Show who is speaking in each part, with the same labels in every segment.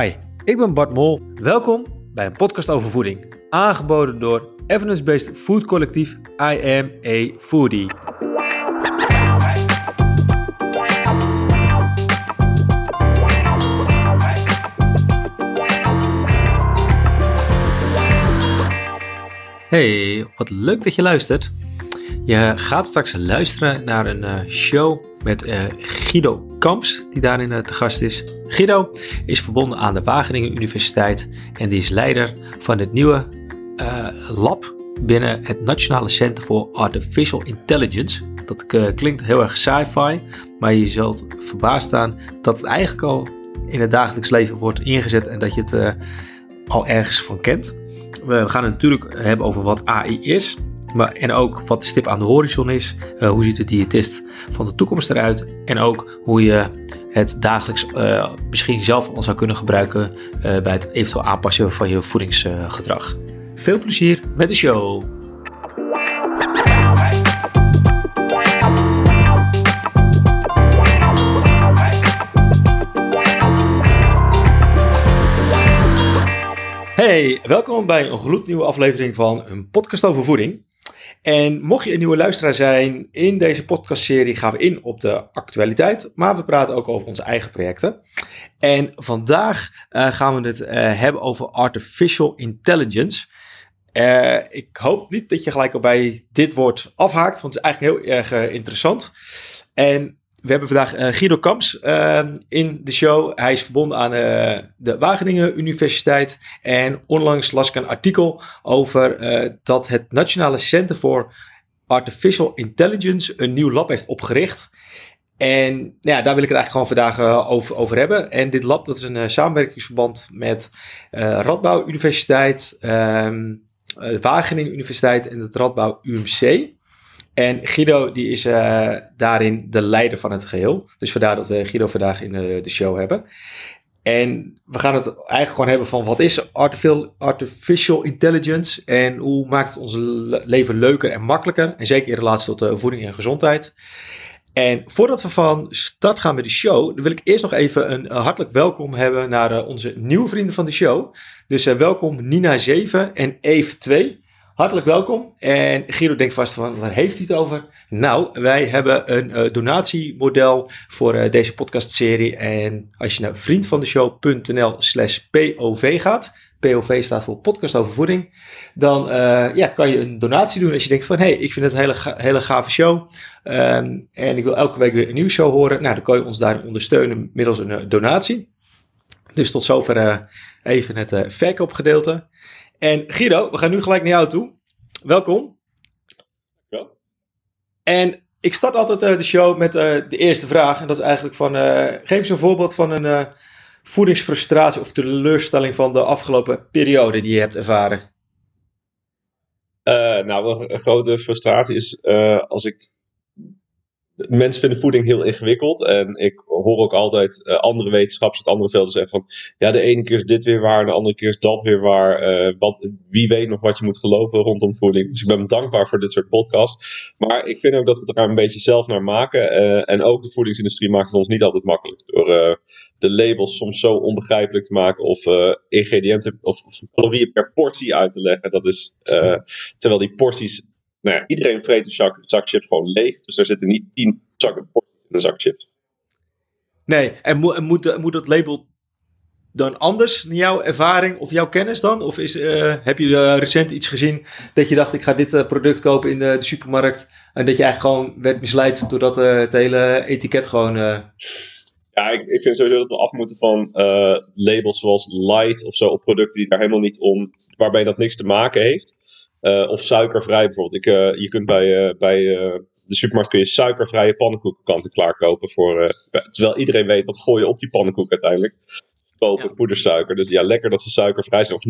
Speaker 1: Hi, ik ben Bart Mol. Welkom bij een podcast over voeding. Aangeboden door evidence-based food collectief I Foodie. Hey, wat leuk dat je luistert. Je gaat straks luisteren naar een uh, show met uh, Guido Kamps, die daarin uh, te gast is. Guido is verbonden aan de Wageningen Universiteit en die is leider van het nieuwe lab binnen het Nationale Center for Artificial Intelligence. Dat klinkt heel erg sci-fi, maar je zult verbaasd staan dat het eigenlijk al in het dagelijks leven wordt ingezet en dat je het al ergens van kent. We gaan het natuurlijk hebben over wat AI is. Maar, en ook wat de stip aan de horizon is. Uh, hoe ziet de diëtist van de toekomst eruit? En ook hoe je het dagelijks uh, misschien zelf al zou kunnen gebruiken uh, bij het eventueel aanpassen van je voedingsgedrag. Veel plezier met de show! Hey, welkom bij een gloednieuwe aflevering van een podcast over voeding. En mocht je een nieuwe luisteraar zijn, in deze podcastserie gaan we in op de actualiteit, maar we praten ook over onze eigen projecten. En vandaag uh, gaan we het uh, hebben over artificial intelligence. Uh, ik hoop niet dat je gelijk al bij dit woord afhaakt, want het is eigenlijk heel erg interessant. En we hebben vandaag uh, Guido Kamps uh, in de show. Hij is verbonden aan uh, de Wageningen Universiteit. En onlangs las ik een artikel over dat het Nationale Center for Artificial Intelligence een nieuw lab heeft opgericht. En nou ja, daar wil ik het eigenlijk gewoon vandaag over, over hebben. En dit lab dat is een samenwerkingsverband met Radbouw Universiteit, ehm, Wageningen Universiteit en het Radbouw UMC. En Guido die is uh, daarin de leider van het geheel. Dus vandaar dat we Guido vandaag in de, de, show hebben. En we gaan het eigenlijk gewoon hebben van wat is artificial, intelligence en hoe maakt het ons leven leuker en makkelijker. En zeker in relatie tot uh, voeding en gezondheid. En voordat we van start gaan met de show, wil ik eerst nog even een hartelijk welkom hebben naar uh, onze nieuwe vrienden van de show. Dus welkom Nina 7 en Eve 2. Hartelijk welkom. En Giro denkt vast van, waar heeft hij het over? Nou, wij hebben een uh, donatiemodel voor uh, deze podcastserie. En als je naar vriendvandeshow.nl slash POV gaat, POV staat voor podcast over voeding, dan uh, ja, kan je een donatie doen als je denkt van, hé, hey, ik vind het een hele, hele gave show. Um, en ik wil elke week weer een nieuwe show horen. Nou, dan kan je ons daarin ondersteunen middels een donatie. Dus tot zover even het verkoopgedeelte. En Guido, we gaan nu gelijk naar jou toe. Welkom.
Speaker 2: Ja.
Speaker 1: En ik start altijd uh, de show met uh, de eerste vraag. En dat is eigenlijk van, uh, geef eens een voorbeeld van een voedingsfrustratie of teleurstelling van de afgelopen periode die je hebt ervaren.
Speaker 2: nou, een grote frustratie is als ik mensen vinden voeding heel ingewikkeld. En ik hoor ook altijd uh, andere wetenschappers uit andere velden zeggen van... Ja, de ene keer is dit weer waar, de andere keer is dat weer waar. Uh, wat, wie weet nog wat je moet geloven rondom voeding. Dus ik ben dankbaar voor dit soort podcasts. Maar ik vind ook dat we het er een beetje zelf naar maken. Uh, en ook de voedingsindustrie maakt het ons niet altijd makkelijk. Door de labels soms zo onbegrijpelijk te maken. Of ingrediënten of, of, calorieën per portie uit te leggen. Dat is, terwijl die porties nou ja, iedereen vreet een zak, zak, chips gewoon leeg. Dus er zitten niet tien zakken porties in een zak chips.
Speaker 1: Nee, en, mo en moet, moet dat label dan anders jouw ervaring of jouw kennis dan? Of is, uh, heb je uh, recent iets gezien dat je dacht ik ga dit uh, product kopen in de, de, supermarkt en dat je eigenlijk gewoon werd misleid doordat het hele etiket gewoon...
Speaker 2: Ja, ik, ik, vind sowieso dat we af moeten van labels zoals light of zo op producten die daar helemaal niet om, waarbij dat niks te maken heeft. Uh, of suikervrij bijvoorbeeld. Ik, uh, je kunt bij, uh, bij de supermarkt kun je suikervrije pannenkoeken kant klaar kopen. Voor, terwijl iedereen weet wat gooi je op die pannenkoek uiteindelijk. Kopen ja. poedersuiker. Dus ja, lekker dat ze suikervrij zijn of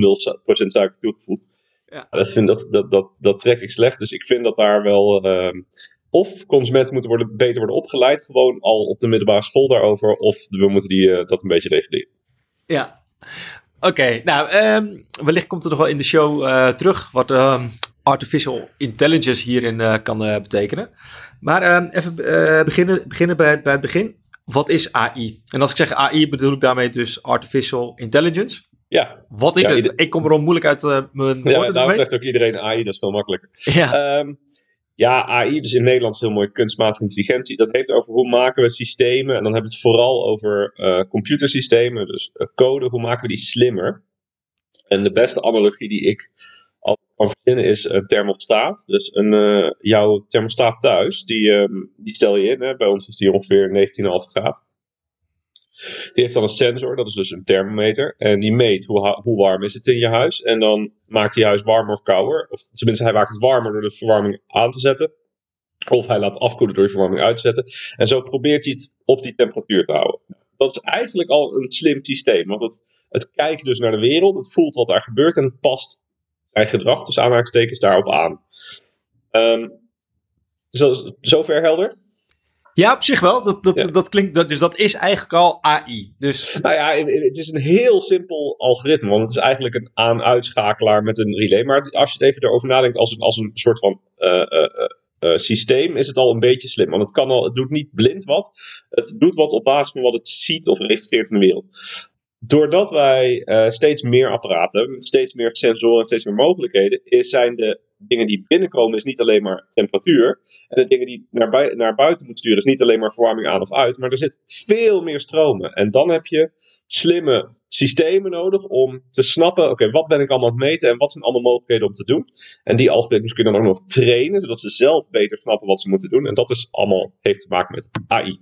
Speaker 2: 0% suiker toegevoegd. Ja. Dat, vind, dat, dat, dat, dat trek ik slecht. Dus ik vind dat daar wel. Ehm, of consumenten moeten worden, beter worden opgeleid, gewoon al op de middelbare school daarover. Of we moeten die, dat een beetje reguleren.
Speaker 1: Ja, Oké, nou, um, wellicht komt er nog wel in de show uh, terug wat um, artificial intelligence hierin uh, kan uh, betekenen. Maar um, even beginnen, beginnen bij, bij het begin. wat is AI? En als ik zeg AI bedoel ik daarmee dus Artificial Intelligence.
Speaker 2: Ja.
Speaker 1: Wat is
Speaker 2: Ja,
Speaker 1: het? Ik kom er al moeilijk uit eh, mijn
Speaker 2: Ja,
Speaker 1: woorden
Speaker 2: daarom
Speaker 1: ermee.
Speaker 2: zegt ook iedereen AI, dat is veel makkelijker.
Speaker 1: Ja,
Speaker 2: Ehm, ja, AI, dus in Nederlands heel mooi kunstmatige intelligentie. Dat heeft over hoe maken we systemen. En dan hebben we het vooral over eh, computersystemen, dus eh, code. Hoe maken we die slimmer? En de beste analogie die ik al kan verzinnen is een thermostaat. Dus een, eh, jouw thermostaat thuis, die, ehm, die stel je in. Hè? Bij ons is die ongeveer 19,5 graden. Die heeft dan een sensor, dat is dus een thermometer. En die meet hoe, hoe warm is het in je huis. En dan maakt hij huis warmer of kouder. Of tenminste, hij maakt het warmer door de verwarming aan te zetten. Of hij laat afkoelen door de verwarming uit te zetten. En zo probeert hij het op die temperatuur te houden. Dat is eigenlijk al een slim systeem. Want het, het kijkt dus naar de wereld. Het voelt wat daar gebeurt. En past zijn gedrag, dus aanhalingstekens, daarop aan. Ehm zo, zover helder?
Speaker 1: Ja op zich wel. Dat, dat,
Speaker 2: Ja.
Speaker 1: dat klinkt, dat, dus dat is eigenlijk al AI. Dus
Speaker 2: Nou ja, het is een heel simpel algoritme, want het is eigenlijk een aan-uitschakelaar met een relay. Maar als je het even erover nadenkt als een, als een soort van eh, eh, eh, systeem, is het al een beetje slim. Want het, kan al, het doet niet blind wat, het doet wat op basis van wat het ziet of registreert in de wereld. Doordat wij steeds meer apparaten hebben, steeds meer sensoren en steeds meer mogelijkheden, is, zijn de dingen die binnenkomen is niet alleen maar temperatuur. En de dingen die naar, naar buiten moet sturen is niet alleen maar verwarming aan of uit, maar er zit veel meer stromen. En dan heb je slimme systemen nodig om te snappen, oké, wat ben ik allemaal aan het meten en wat zijn allemaal mogelijkheden om te doen. En die algoritmes kunnen dan ook nog trainen, zodat ze zelf beter snappen wat ze moeten doen. En dat is allemaal, heeft te maken met AI.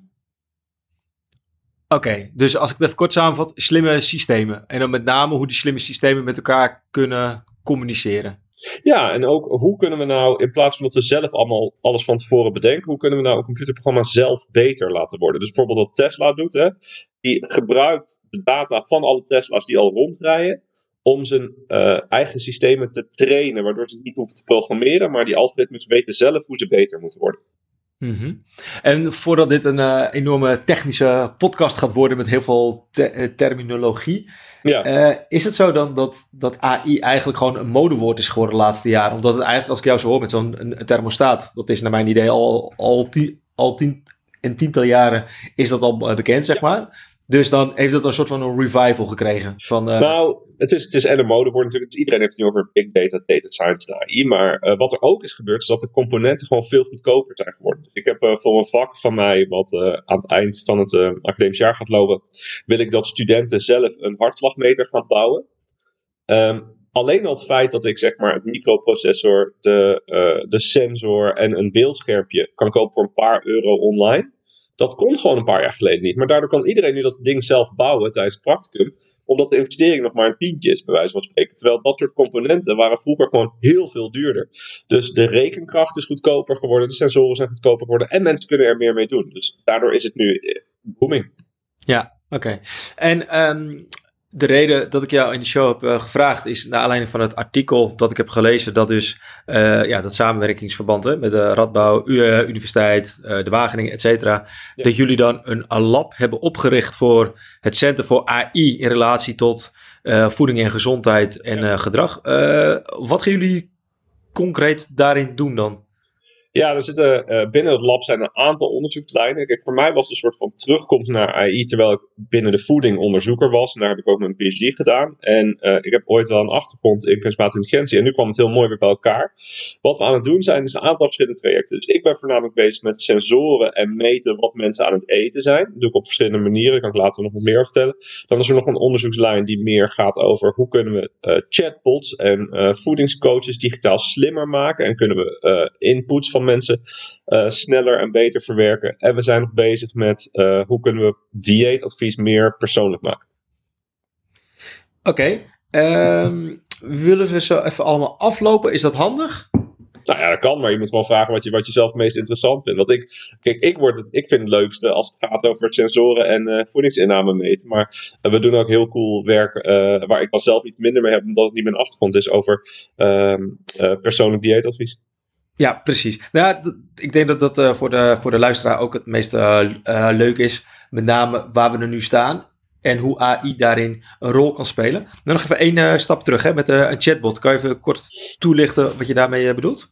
Speaker 1: Oké, dus als ik het even kort samenvat, slimme systemen. En dan met name hoe die slimme systemen met elkaar kunnen communiceren.
Speaker 2: Ja, en ook hoe kunnen we nou, in plaats van dat we zelf allemaal alles van tevoren bedenken, hoe kunnen we nou een computerprogramma zelf beter laten worden? Dus bijvoorbeeld wat Tesla doet, hè, die gebruikt de data van alle Tesla's die al rondrijden, om zijn eh, eigen systemen te trainen, waardoor ze niet hoeven te programmeren, maar die algoritmes weten zelf hoe ze beter moeten worden.
Speaker 1: Mhm. En voordat dit een eh, enorme technische podcast gaat worden met heel veel te- eh, terminologie,
Speaker 2: Ja,
Speaker 1: eh, is het zo dan dat, dat AI eigenlijk gewoon een modewoord is geworden de laatste jaren? Omdat het eigenlijk, als ik jou zo hoor met zo'n thermostaat, dat is naar mijn idee al, al, tien, al tien en tiental jaren is dat al bekend, zeg maar. Dus dan heeft het een soort van een revival gekregen. Van, eh,
Speaker 2: Nou, het is, het is en een modewoord natuurlijk. Dus iedereen heeft het nu over big data, data science en AI. Maar eh, wat er ook is gebeurd, is dat de componenten gewoon veel goedkoper zijn geworden. Dus ik heb eh, voor een vak van mij, wat aan het eind van het academisch jaar gaat lopen, wil ik dat studenten zelf een hartslagmeter gaan bouwen. Ehm, alleen al het feit dat ik zeg maar het microprocessor, de, de sensor en een beeldschermpje kan kopen voor een paar euro online. Dat kon gewoon een paar jaar geleden niet. Maar daardoor kan iedereen nu dat ding zelf bouwen tijdens het practicum omdat de investering nog maar een tientje is, bij wijze van spreken. Terwijl dat soort componenten waren vroeger gewoon heel veel duurder. Dus de rekenkracht is goedkoper geworden, de sensoren zijn goedkoper geworden en mensen kunnen er meer mee doen. Dus daardoor is het nu eh, booming.
Speaker 1: Ja, oké. En ehm, de reden dat ik jou in de show heb eh, gevraagd is naar aanleiding van het artikel dat ik heb gelezen. Dat dus eh, ja, dat samenwerkingsverband hè, met de Radbouw eh, Universiteit, de Wageningen, et cetera.
Speaker 2: Ja.
Speaker 1: Dat jullie dan een, lab hebben opgericht voor het Center voor AI in relatie tot voeding en gezondheid en gedrag. Wat gaan jullie concreet daarin doen dan?
Speaker 2: Ja, er zitten eh, binnen het lab zijn een aantal onderzoekslijnen. Kijk, voor mij was het een soort van terugkomst naar AI, terwijl ik binnen de voeding onderzoeker was. En daar heb ik ook mijn PhD gedaan. En eh, ik heb ooit wel een achtergrond in kunstmatige intelligentie. En nu kwam het heel mooi weer bij elkaar. Wat we aan het doen zijn, is een aantal verschillende trajecten. Dus ik ben voornamelijk bezig met sensoren en meten wat mensen aan het eten zijn. Dat doe ik op verschillende manieren, daar kan ik later nog wat meer vertellen. Dan is er nog een onderzoekslijn die meer gaat over hoe kunnen we eh, chatbots en voedingscoaches digitaal slimmer maken. En kunnen we inputs van mensen eh, sneller en beter verwerken. En we zijn nog bezig met eh, hoe kunnen we dieetadvies meer persoonlijk maken.
Speaker 1: Oké, ehm, willen we zo even allemaal aflopen? Is dat handig?
Speaker 2: Nou ja, dat kan, maar je moet gewoon vragen wat je, wat je zelf het meest interessant vindt. Want ik, kijk, ik, word het, ik vind het leukste als het gaat over sensoren en eh, voedingsinname meten. Maar we doen ook heel cool werk waar ik dan zelf iets minder mee heb, omdat het niet mijn achtergrond is, over ehm, eh, persoonlijk dieetadvies.
Speaker 1: Ja, precies. Nou, ik denk dat dat eh, voor, de, voor de luisteraar ook het meest eh, eh, leuk is. Met name waar we er nu staan. En hoe AI daarin een rol kan spelen. Dan nog even één stap terug hè, met een chatbot. Kan je even kort toelichten wat je daarmee bedoelt?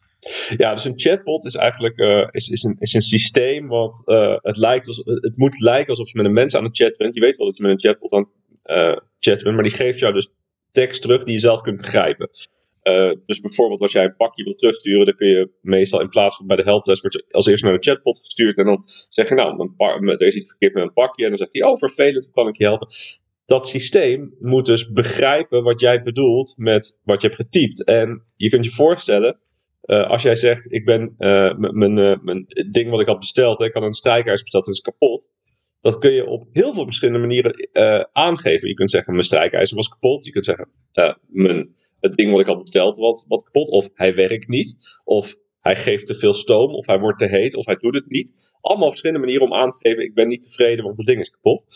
Speaker 2: Ja, dus een chatbot is eigenlijk is, is, een, is een systeem wat het lijkt als, het moet lijken alsof je met een mens aan het chat bent. Je weet wel dat je met een chatbot aan het chatten bent, maar die geeft jou dus tekst terug die je zelf kunt begrijpen. Dus bijvoorbeeld als jij een pakje wil terugsturen, dan kun je meestal in plaats van bij de helpdesk wordt als eerst naar een chatbot gestuurd en dan zeg je nou, er is iets verkeerd met een pakje en dan zegt hij, oh vervelend, hoe kan ik je helpen? dat systeem moet dus begrijpen wat jij bedoelt met wat je hebt getypt. En je kunt je voorstellen, uh, als jij zegt, ik ben uh, mijn, ding wat ik had besteld, ik had een strijkijzer besteld, dat is kapot. Dat kun je op heel veel verschillende manieren aangeven. Je kunt zeggen, mijn strijkijzer was kapot. Je kunt zeggen, mijn, het ding wat ik had besteld was wat kapot. Of hij werkt niet. Of hij geeft te veel stoom. Of hij wordt te heet. Of hij doet het niet. Allemaal verschillende manieren om aan te geven, ik ben niet tevreden, want het ding is kapot.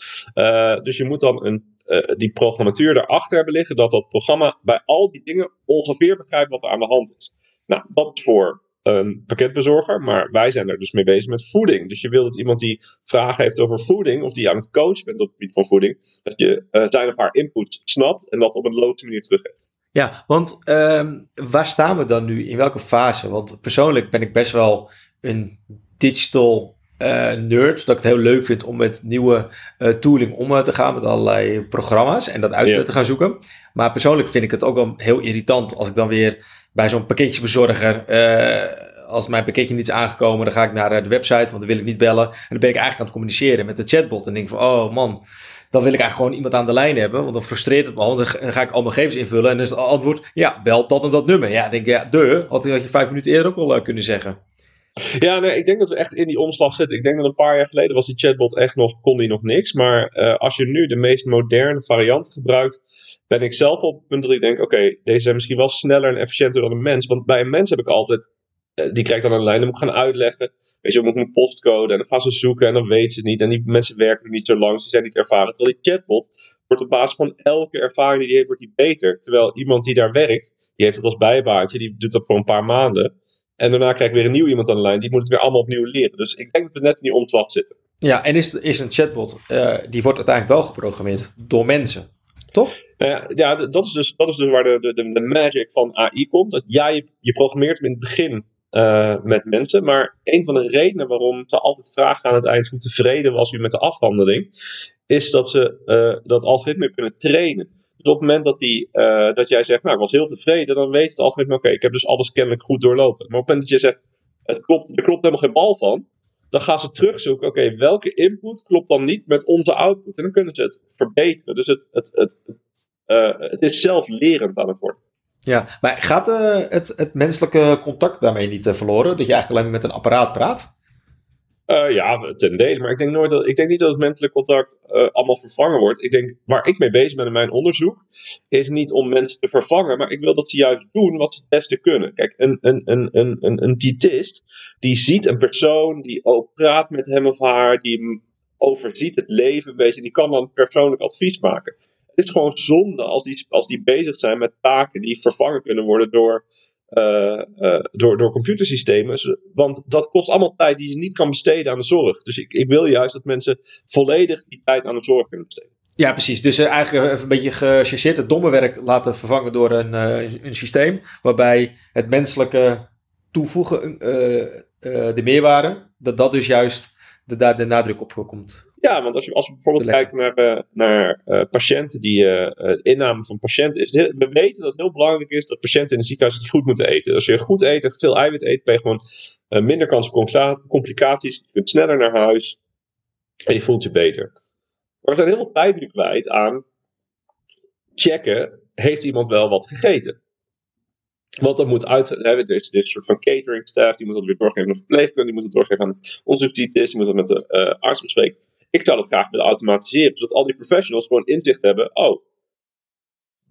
Speaker 2: dus je moet dan een die programmatuur erachter hebben liggen, dat dat programma bij al die dingen ongeveer begrijpt wat er aan de hand is. Nou, dat is voor een pakketbezorger, maar wij zijn er dus mee bezig met voeding. Dus je wil dat iemand die vragen heeft over voeding, of die aan het coachen bent op het gebied van voeding, dat je uh, zijn of haar input snapt en dat op een logische manier teruggeeft.
Speaker 1: Ja, want uh, waar staan we dan nu? In welke fase? Want persoonlijk ben ik best wel een digital uh, nerd. Dat ik het heel leuk vind om met nieuwe uh, tooling om te gaan. Met allerlei programma's en dat uit yeah. te gaan zoeken. Maar persoonlijk vind ik het ook wel heel irritant als ik dan weer bij zo'n pakketjebezorger. Uh, als mijn pakketje niet is aangekomen, dan ga ik naar de website, want dan wil ik niet bellen. En dan ben ik eigenlijk aan het communiceren met de chatbot. En denk van, oh man, dan wil ik eigenlijk gewoon iemand aan de lijn hebben. Want dan frustreert het me al. Want dan ga ik al mijn gegevens invullen. En dan is het antwoord, ja, bel dat en dat nummer. Ja, dan denk ik, ja, de, had je vijf minuten eerder ook al kunnen zeggen.
Speaker 2: Ja, nee, ik denk dat we echt in die omslag zitten. Ik denk dat een paar jaar geleden was die chatbot echt nog, kon die nog niks. Maar uh, als je nu de meest moderne variant gebruikt, ben ik zelf op het punt dat ik denk, oké, deze zijn misschien wel sneller en efficiënter dan een mens. Want bij een mens heb ik altijd, uh, die krijgt dan een lijn, dan moet ik gaan uitleggen. Weet je, dan moet ik mijn postcode en dan gaan ze zoeken en dan weten ze het niet. En die mensen werken niet zo lang, ze zijn niet ervaren. Terwijl die chatbot wordt op basis van elke ervaring die hij heeft, wordt die beter. Terwijl iemand die daar werkt, die heeft het als bijbaantje, die doet dat voor een paar maanden. En daarna krijg ik weer een nieuw iemand aan de lijn. Die moet het weer allemaal opnieuw leren. Dus ik denk dat we net in die omslag zitten.
Speaker 1: Ja, en is, is een chatbot, uh, die wordt uiteindelijk wel geprogrammeerd door mensen. Toch?
Speaker 2: Nou ja, ja dat, is dus, dat is dus waar de, de, de magic van AI komt. Dat ja, je, je programmeert hem in het begin uh, met mensen. Maar een van de redenen waarom ze altijd vragen aan het eind hoe tevreden was u met de afhandeling, is dat ze uh, dat algoritme kunnen trainen. Dus op het moment dat, die, uh, dat jij zegt, nou ik was heel tevreden, dan weet het algoritme, oké, ik heb dus alles kennelijk goed doorlopen. Maar op het moment dat je zegt, het klopt, er klopt helemaal geen bal van, dan gaan ze terugzoeken, oké, welke input klopt dan niet met onze output? En dan kunnen ze het verbeteren. Dus het, het, het, het, uh, het is zelflerend aan het worden.
Speaker 1: Ja, maar gaat uh, het, het menselijke contact daarmee niet verloren? Dat je eigenlijk alleen met een apparaat praat?
Speaker 2: Uh, ja, ten dele. Maar ik denk, nooit dat, ik denk niet dat het menselijk contact uh, allemaal vervangen wordt. Ik denk, waar ik mee bezig ben in mijn onderzoek, is niet om mensen te vervangen, maar ik wil dat ze juist doen wat ze het beste kunnen. Kijk, een, een, een, een, een, een diëtist, die ziet een persoon, die ook praat met hem of haar, die overziet het leven een beetje, die kan dan persoonlijk advies maken. Het is gewoon zonde als die, als die bezig zijn met taken die vervangen kunnen worden door uh, uh, door, door computersystemen. Want dat kost allemaal tijd die je niet kan besteden aan de zorg. Dus ik, ik wil juist dat mensen volledig die tijd aan de zorg kunnen besteden.
Speaker 1: Ja, precies. Dus uh, eigenlijk een beetje gechargeerd het domme werk laten vervangen door een, een systeem. Waarbij het menselijke toevoegen, de meerwaarde, dat dat dus juist de, daar de nadruk op komt.
Speaker 2: Ja, want als, je, als we bijvoorbeeld kijken naar, uh, naar uh, patiënten die uh, inname van patiënten. Is heel, we weten dat het heel belangrijk is dat patiënten in het ziekenhuis goed moeten eten. Als je goed eet en veel eiwit eet, ben je gewoon minder kans op complicaties. Je kunt sneller naar huis en je voelt je beter. Maar we zijn heel veel tijd nu kwijt aan checken, heeft iemand wel wat gegeten? Want dat moet uit, hè, dit, dit soort van catering staff, die moet dat weer doorgeven aan de verpleegkundige, die moet het doorgeven aan onze diëtist, die moet dat met de arts bespreken. Ik zou dat graag willen automatiseren, zodat al die professionals gewoon inzicht hebben. Oh,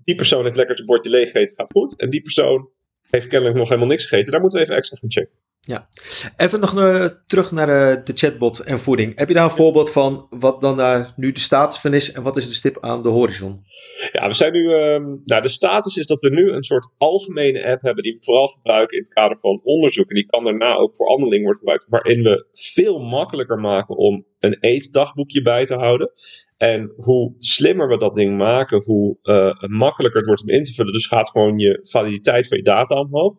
Speaker 2: die persoon heeft lekker zijn bordje leeg gegeten, gaat goed. En die persoon heeft kennelijk nog helemaal niks gegeten. Daar moeten we even extra gaan checken.
Speaker 1: Ja, even nog uh, terug naar uh, de chatbot en voeding. Heb je daar een voorbeeld van wat dan uh, nu de status van is en wat is de stip aan de horizon?
Speaker 2: Ja, we zijn nu. Um, nou, de status is dat we nu een soort algemene app hebben die we vooral gebruiken in het kader van onderzoek. En die kan daarna ook voor handeling worden gebruikt, waarin we veel makkelijker maken om een eetdagboekje bij te houden. En hoe slimmer we dat ding maken, hoe uh, makkelijker het wordt om in te vullen. Dus gaat gewoon je validiteit van je data omhoog.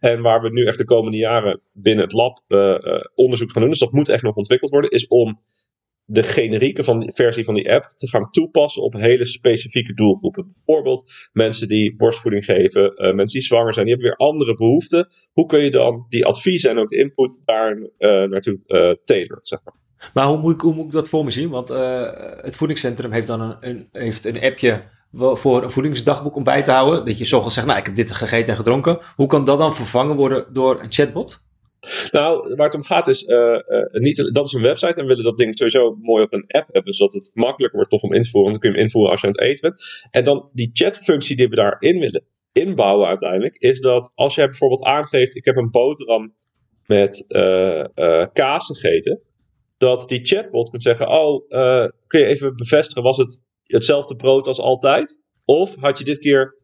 Speaker 2: En waar we nu echt de komende jaren binnen het lab uh, onderzoek gaan doen, dus dat moet echt nog ontwikkeld worden, is om de generieke van versie van die app te gaan toepassen op hele specifieke doelgroepen. Bijvoorbeeld mensen die borstvoeding geven, mensen die zwanger zijn, die hebben weer andere behoeften. Hoe kun je dan die adviezen en ook input daar naartoe tailoren, zeg maar.
Speaker 1: Maar hoe moet, ik, dat voor me zien? Want het voedingscentrum heeft dan een, een, heeft een appje voor een voedingsdagboek om bij te houden. Dat je zorgt zegt, nou ik heb dit gegeten en gedronken. Hoe kan dat dan vervangen worden door een chatbot?
Speaker 2: Nou, waar het om gaat is, uh, uh, niet, dat is een website en we willen dat ding sowieso mooi op een app hebben, zodat het makkelijker wordt toch om in te voeren, want dan kun je hem invoeren als je aan het eten bent. En dan die chatfunctie die we daarin willen inbouwen uiteindelijk, is dat als jij bijvoorbeeld aangeeft, ik heb een boterham met kaas gegeten, dat die chatbot kunt zeggen, oh, kun je even bevestigen, was het hetzelfde brood als altijd? Of had je dit keer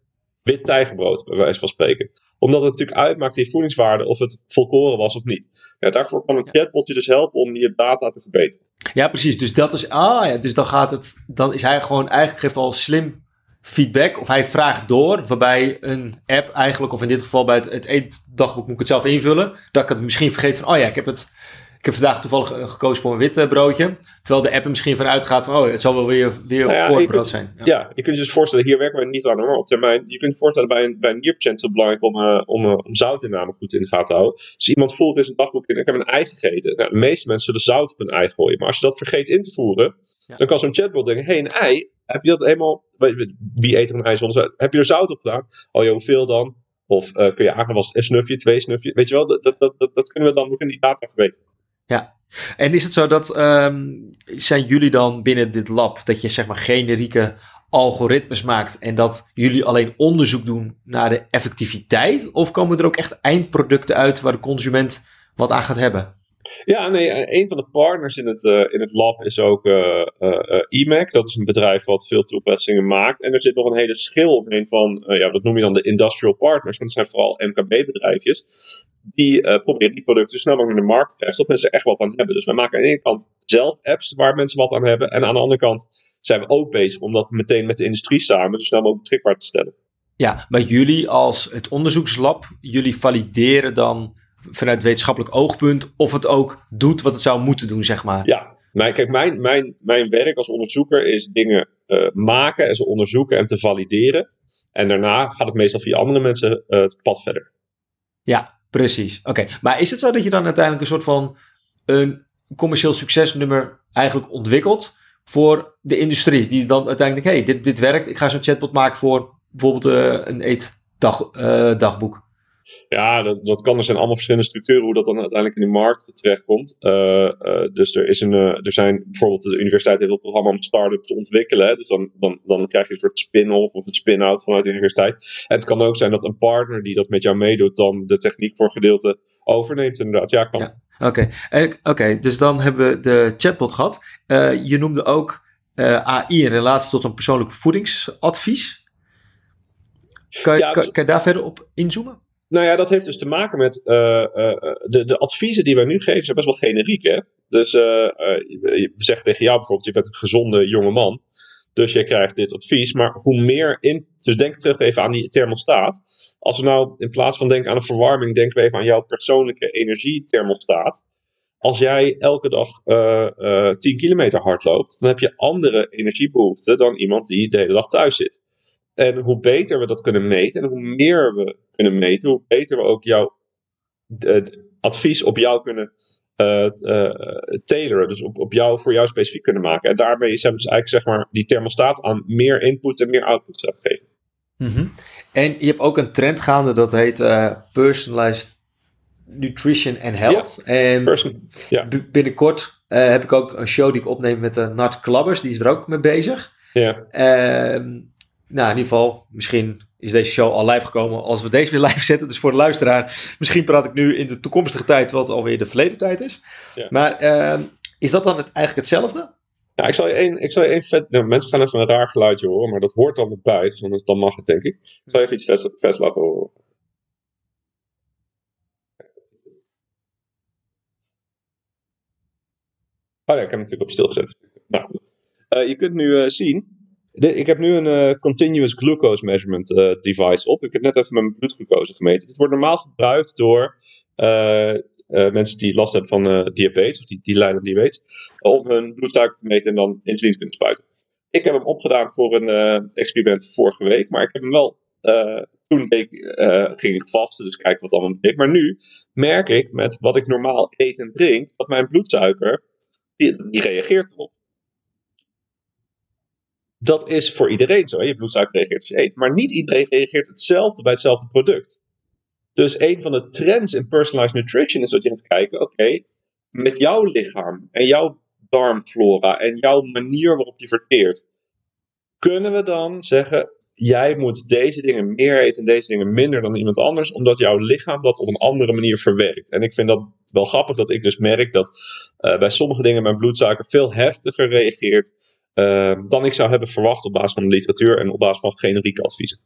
Speaker 2: wit tijgerbrood, bij wijze van spreken? Omdat het natuurlijk uitmaakt die voedingswaarde of het volkoren was of niet. Ja, daarvoor kan een chatbot je dus helpen om je data te verbeteren.
Speaker 1: Ja, precies. Dus dat is, ah ja, dus dan gaat het, dan is hij gewoon, eigenlijk geeft al slim feedback. Of hij vraagt door, waarbij een app eigenlijk, of in dit geval bij het, het eetdagboek moet ik het zelf invullen. Dat ik het misschien vergeet van, oh ja, ik heb het ik heb vandaag toevallig eh, gekozen voor een wit broodje. Terwijl de app er misschien vanuit gaat van, oh, het zal wel weer, weer nou ja, zijn.
Speaker 2: Ja. ja. je kunt je dus voorstellen, hier werken we niet aan, maar op termijn. Je kunt je voorstellen, bij een, bij een nierpatiënt is het belangrijk om, uh, om, uh, om zoutinname goed in de gaten te houden. Dus iemand voelt in zijn dagboek, ik heb een ei gegeten. Nou, de meeste mensen zullen zout op een ei gooien. Maar als je dat vergeet in te voeren, dan kan zo'n chatbot denken, hé, hey, een ei, heb je dat eenmaal, wie eet er een ei zonder zout? Heb je er zout op gedaan? Oh ja, hoeveel dan? Of kun je aangeven, het een snufje, twee snufje? Weet je wel, dat, dat, dat, dat kunnen we dan, we kunnen die data verbeteren.
Speaker 1: Ja, en is het zo dat um, zijn jullie dan binnen dit lab dat je zeg maar generieke algoritmes maakt en dat jullie alleen onderzoek doen naar de effectiviteit? Of komen er ook echt eindproducten uit waar de consument wat aan gaat hebben?
Speaker 2: Ja, nee, eh, een van de partners in het, uh, in het lab is ook uh, uh. Dat is een bedrijf wat veel toepassingen maakt. En er zit nog een hele schil omheen van, ja, dat noem je dan de industrial partners. Maar dat zijn vooral MKB-bedrijfjes die uh, proberen die producten zo snel mogelijk in de markt te krijgen, zodat mensen er echt wat aan hebben. Dus wij maken aan de ene kant zelf apps waar mensen wat aan hebben, en aan de andere kant zijn we ook bezig om dat meteen met de industrie samen zo snel mogelijk beschikbaar te stellen.
Speaker 1: Ja, maar jullie als het onderzoekslab, jullie valideren dan vanuit wetenschappelijk oogpunt of het ook doet wat het zou moeten doen, zeg maar.
Speaker 2: Ja, maar kijk, mijn, mijn, mijn werk als onderzoeker is dingen uh, maken en ze onderzoeken en te valideren. En daarna gaat het meestal via andere mensen uh, het pad verder.
Speaker 1: Ja, Precies. Oké. Maar is het zo dat je dan uiteindelijk een soort van een commercieel succesnummer eigenlijk ontwikkelt voor de industrie? Die dan uiteindelijk, hé, hey, dit, dit werkt. Ik ga zo'n chatbot maken voor bijvoorbeeld uh, een eetdagboek. Uh,
Speaker 2: ja, dat, dat kan. Er zijn allemaal verschillende structuren hoe dat dan uiteindelijk in de markt terechtkomt. Uh, uh, dus er, is een, uh, er zijn bijvoorbeeld de universiteit heeft een programma om start-ups te ontwikkelen. Hè? Dus dan, dan, dan krijg je een soort spin-off of een spin-out vanuit de universiteit. En het kan ook zijn dat een partner die dat met jou meedoet, dan de techniek voor gedeelte overneemt. Inderdaad, ja, kan. Ja.
Speaker 1: Oké, okay. okay, dus dan hebben we de chatbot gehad. je noemde ook AI in relatie tot een persoonlijk voedingsadvies. Kan, ja, kan, kan je daar verder op inzoomen?
Speaker 2: Nou ja, dat heeft dus te maken met uh, uh, de, de adviezen die wij nu geven zijn best wel generiek. Hè? Dus uh, we zeggen tegen jou bijvoorbeeld, je bent een gezonde jonge man. Dus je krijgt dit advies. Maar hoe meer in. Dus denk terug even aan die thermostaat. Als we nou in plaats van denken aan een verwarming, denken we even aan jouw persoonlijke energiethermostaat. Als jij elke dag uh, 10 kilometer hard loopt, dan heb je andere energiebehoeften dan iemand die de hele dag thuis zit. En hoe beter we dat kunnen meten en hoe meer we kunnen meten, hoe beter we ook jouw advies op jou kunnen uh, tailoren. Dus op, op jou, voor jou specifiek kunnen maken. En daarmee zijn we dus eigenlijk zeg maar, die thermostaat aan meer input en meer output te geven.
Speaker 1: Mm En je hebt ook een trend gaande dat heet uh, personalized nutrition and health. Ja, en person, ja. binnenkort heb ik ook een show die ik opneem met de Nart Klabbers. Die is er ook mee bezig.
Speaker 2: Ja.
Speaker 1: Ehm, nou, in ieder geval, misschien is deze show al live gekomen als we deze weer live zetten. Dus voor de luisteraar, misschien praat ik nu in de toekomstige tijd wat alweer de verleden tijd is. Ja. Maar uh, is dat dan het, eigenlijk hetzelfde?
Speaker 2: Ja, ik zal je één, ik zal je één vet. Nou, mensen gaan even een raar geluidje horen, maar dat hoort dan erbij. Dus dan, dan mag het, denk ik. Ik zal even iets vets, vets laten horen. ja, ik heb hem natuurlijk op stilgezet. Nou, uh, je kunt nu uh, zien. Ik heb nu een uh, continuous glucose measurement device op. Ik heb net even mijn bloedglucose gemeten. Dit wordt normaal gebruikt door mensen die last hebben van diabetes, of die, die lijden aan diabetes, om hun bloedsuiker te meten en dan insuline te kunnen spuiten. Ik heb hem opgedaan voor een experiment vorige week, maar ik heb hem wel toen uh, ging ik vasten, dus kijk wat allemaal deed. Maar nu merk ik met wat ik normaal eet en drink, dat mijn bloedsuiker, die, die reageert erop. Dat is voor iedereen zo. Je bloedsuiker reageert als je eet. Maar niet iedereen reageert hetzelfde bij hetzelfde product. Dus een van de trends in personalized nutrition is dat je gaat kijken, oké, met jouw lichaam en jouw darmflora en jouw manier waarop je verteert, kunnen we dan zeggen, jij moet deze dingen meer eten en deze dingen minder dan iemand anders, omdat jouw lichaam dat op een andere manier verwerkt. En ik vind dat wel grappig dat ik dus merk dat uh, bij sommige dingen mijn bloedsuiker veel heftiger reageert dan ik zou hebben verwacht op basis van de literatuur en op basis van generieke adviezen.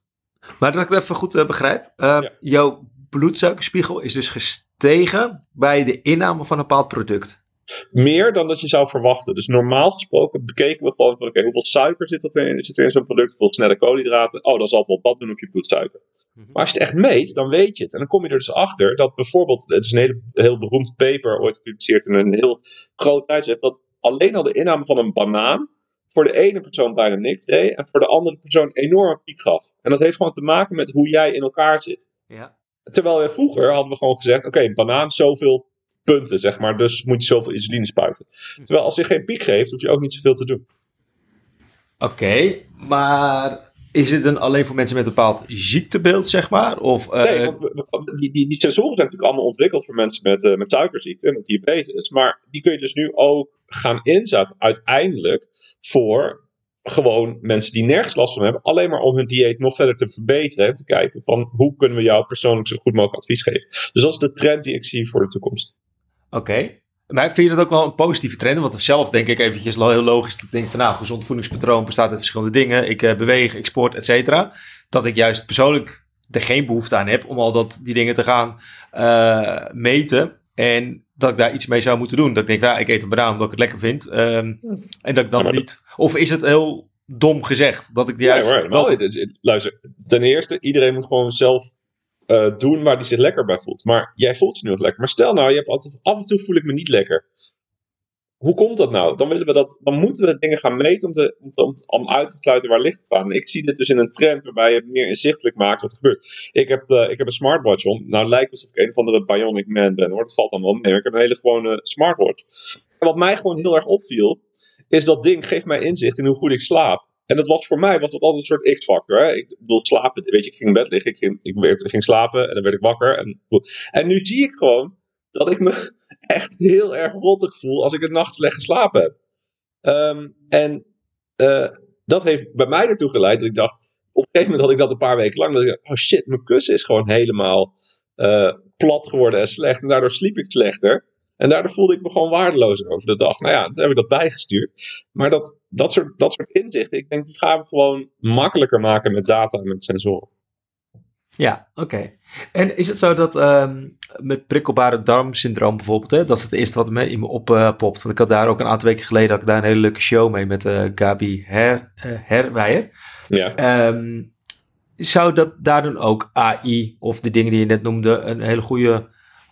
Speaker 1: Maar dat ik het even goed uh, begrijp. Ja. Jouw bloedsuikerspiegel is dus gestegen bij de inname van een bepaald product.
Speaker 2: Meer dan dat je zou verwachten. Dus normaal gesproken bekeken we gewoon van oké, hoeveel suiker zit, dat in, zit er in zo'n product, hoeveel snelle koolhydraten. Oh, dan zal het wel wat doen op je bloedsuiker. Mhm. Maar als je het echt meet, dan weet je het. En dan kom je er dus achter dat bijvoorbeeld, het is een hele, heel beroemd paper ooit gepubliceerd in een heel groot tijdschrift, dat alleen al de inname van een banaan voor de ene persoon bijna niks deed en voor de andere persoon enorme piek gaf. En dat heeft gewoon te maken met hoe jij in elkaar zit. Ja. Terwijl we vroeger hadden we gewoon gezegd, oké, een banaan zoveel punten, zeg maar. Dus moet je zoveel insuline spuiten. Terwijl als je geen piek geeft, hoef je ook niet zoveel te doen.
Speaker 1: Oké, maar is het dan alleen voor mensen met een bepaald ziektebeeld, zeg maar? Of,
Speaker 2: uh... Nee, want die, die, die sensoren zijn natuurlijk allemaal ontwikkeld voor mensen met, uh, met suikerziekte en met diabetes. Maar die kun je dus nu ook gaan inzetten uiteindelijk voor gewoon mensen die nergens last van hebben, alleen maar om hun dieet nog verder te verbeteren en te kijken van hoe kunnen we jou persoonlijk zo goed mogelijk advies geven. Dus dat is de trend die ik zie voor de toekomst.
Speaker 1: Oké. Maar vind je dat ook wel een positieve trend? Want zelf denk ik eventjes heel logisch. Ik denk van nou, gezond voedingspatroon bestaat uit verschillende dingen. Ik uh, beweeg, ik sport, et cetera. Dat ik juist persoonlijk er geen behoefte aan heb om al dat, die dingen te gaan uh, meten. En dat ik daar iets mee zou moeten doen. Dat ik denk, ja, ik eet een banaan omdat ik het lekker vind. Um, en dat ik dan niet... Of is het heel dom gezegd? Dat ik juist...
Speaker 2: Ja, wel... Luister, ten eerste, iedereen moet gewoon zelf uh, doen waar hij zich lekker bij voelt. Maar jij voelt je nu nog lekker. Maar stel nou, je hebt altijd, af en toe voel ik me niet lekker. Hoe komt dat nou? Dan, willen we dat, dan moeten we dingen gaan meten om, te, om, te, om, uit te sluiten waar licht gaat. ik zie dit dus in een trend waarbij je meer inzichtelijk maakt wat er gebeurt. Ik heb, uh, ik heb een smartwatch om. Nou lijkt alsof ik een of andere bionic man ben hoor. Dat valt dan wel mee. Ik heb een hele gewone smartwatch. En wat mij gewoon heel erg opviel, is dat ding geeft mij inzicht in hoe goed ik slaap. En dat was voor mij was altijd een soort X-factor. Ik bedoel, slapen. Weet je, ik ging in bed liggen, ik ging, ik, werd, ging slapen en dan werd ik wakker. En, en nu zie ik gewoon dat ik me echt heel erg rottig voel als ik een nacht slecht geslapen heb. Um, en uh, dat heeft bij mij ertoe geleid dat ik dacht, op een gegeven moment had ik dat een paar weken lang, dat ik dacht, oh shit, mijn kussen is gewoon helemaal uh, plat geworden en slecht. En daardoor sliep ik slechter. En daardoor voelde ik me gewoon waardeloos over de dag. Nou ja, toen heb ik dat bijgestuurd. Maar dat, dat, soort, dat soort inzichten, ik denk, die gaan we gewoon makkelijker maken met data en met sensoren.
Speaker 1: Ja, oké. En is het zo dat um, met prikkelbare darmsyndroom bijvoorbeeld, hè, dat is het eerste wat me in me oppopt. Uh, want ik had daar ook een aantal weken geleden had ik daar een hele leuke show mee met uh, Gabi Her, uh, Herwijer. Ja. Um, zou dat daar dan ook AI of de dingen die je net noemde een hele goede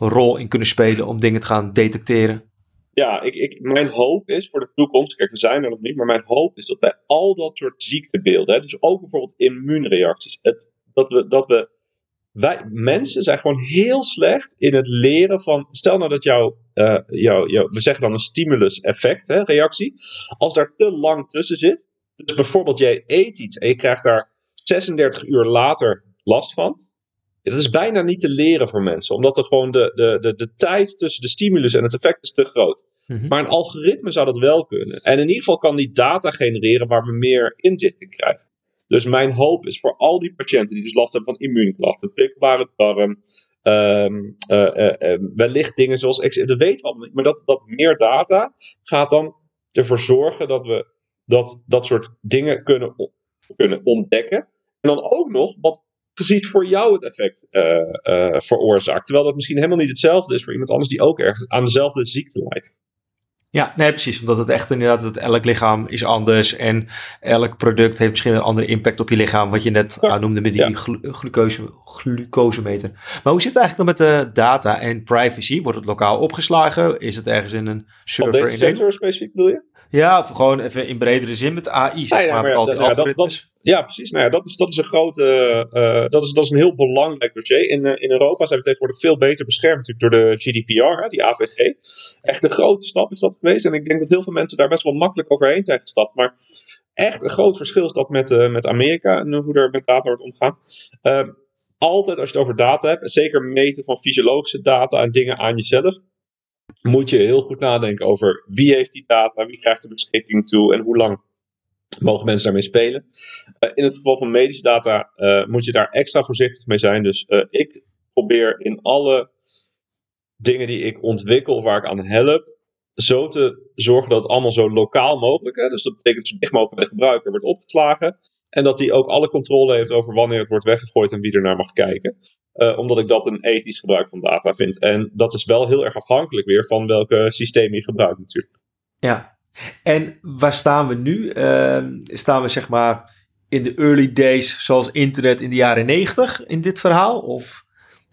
Speaker 1: rol in kunnen spelen om dingen te gaan detecteren?
Speaker 2: Ja, ik, ik, mijn hoop is voor de toekomst, kijk, we zijn er nog niet, maar mijn hoop is dat bij al dat soort ziektebeelden, hè, dus ook bijvoorbeeld immuunreacties, het, dat we, dat we wij, mensen zijn gewoon heel slecht in het leren van. Stel nou dat jouw, jou, jou, we zeggen dan een stimulus-effect, reactie. Als daar te lang tussen zit. Dus bijvoorbeeld, jij eet iets en je krijgt daar 36 uur later last van. Dat is bijna niet te leren voor mensen, omdat er gewoon de, de, de, de tijd tussen de stimulus en het effect is te groot. Mhm. Maar een algoritme zou dat wel kunnen. En in ieder geval kan die data genereren waar we meer inzicht in krijgen. Dus mijn hoop is voor al die patiënten die dus last hebben van immuunklachten, prikbare darm, um, uh, uh, wellicht dingen zoals, dat weten we allemaal niet, maar dat, dat meer data gaat dan ervoor zorgen dat we dat, dat soort dingen kunnen, kunnen ontdekken. En dan ook nog wat precies voor jou het effect uh, uh, veroorzaakt. Terwijl dat misschien helemaal niet hetzelfde is voor iemand anders die ook ergens aan dezelfde ziekte lijdt.
Speaker 1: Ja, nee, precies. Omdat het echt inderdaad, dat elk lichaam is anders en elk product heeft misschien een andere impact op je lichaam. Wat je net noemde met die ja. glucose, glucosemeter. Maar hoe zit het eigenlijk dan met de data en privacy? Wordt het lokaal opgeslagen? Is het ergens in een server?
Speaker 2: Op deze sensor specifiek bedoel je?
Speaker 1: Ja, of gewoon even in bredere zin met AI, zeg maar.
Speaker 2: ja, ja, dat, dat, ja, precies. Nou ja, dat is, dat is een grote, uh, dat, is, dat is een heel belangrijk dossier. In, uh, in Europa zijn we tegenwoordig veel beter beschermd natuurlijk door de GDPR, hè, die AVG. Echt een grote stap is dat geweest. En ik denk dat heel veel mensen daar best wel makkelijk overheen zijn gestapt. Maar echt een groot verschil is dat met, uh, met Amerika en hoe er met data wordt omgegaan. Ehm, altijd als je het over data hebt, zeker meten van fysiologische data en dingen aan jezelf, moet je heel goed nadenken over wie heeft die data, wie krijgt de beschikking toe en hoe lang mogen mensen daarmee spelen. Uh, in het geval van medische data uh, moet je daar extra voorzichtig mee zijn. Dus uh, ik probeer in alle dingen die ik ontwikkel of waar ik aan help, zo te zorgen dat het allemaal zo lokaal mogelijk is. Dus dat betekent zo dicht mogelijk bij de gebruiker wordt opgeslagen. En dat hij ook alle controle heeft over wanneer het wordt weggegooid en wie er naar mag kijken. Uh, omdat ik dat een ethisch gebruik van data vind. En dat is wel heel erg afhankelijk weer van welke systeem je gebruikt natuurlijk.
Speaker 1: Ja, en waar staan we nu? Uh, staan we zeg maar in de early days zoals internet in de jaren negentig in dit verhaal? Of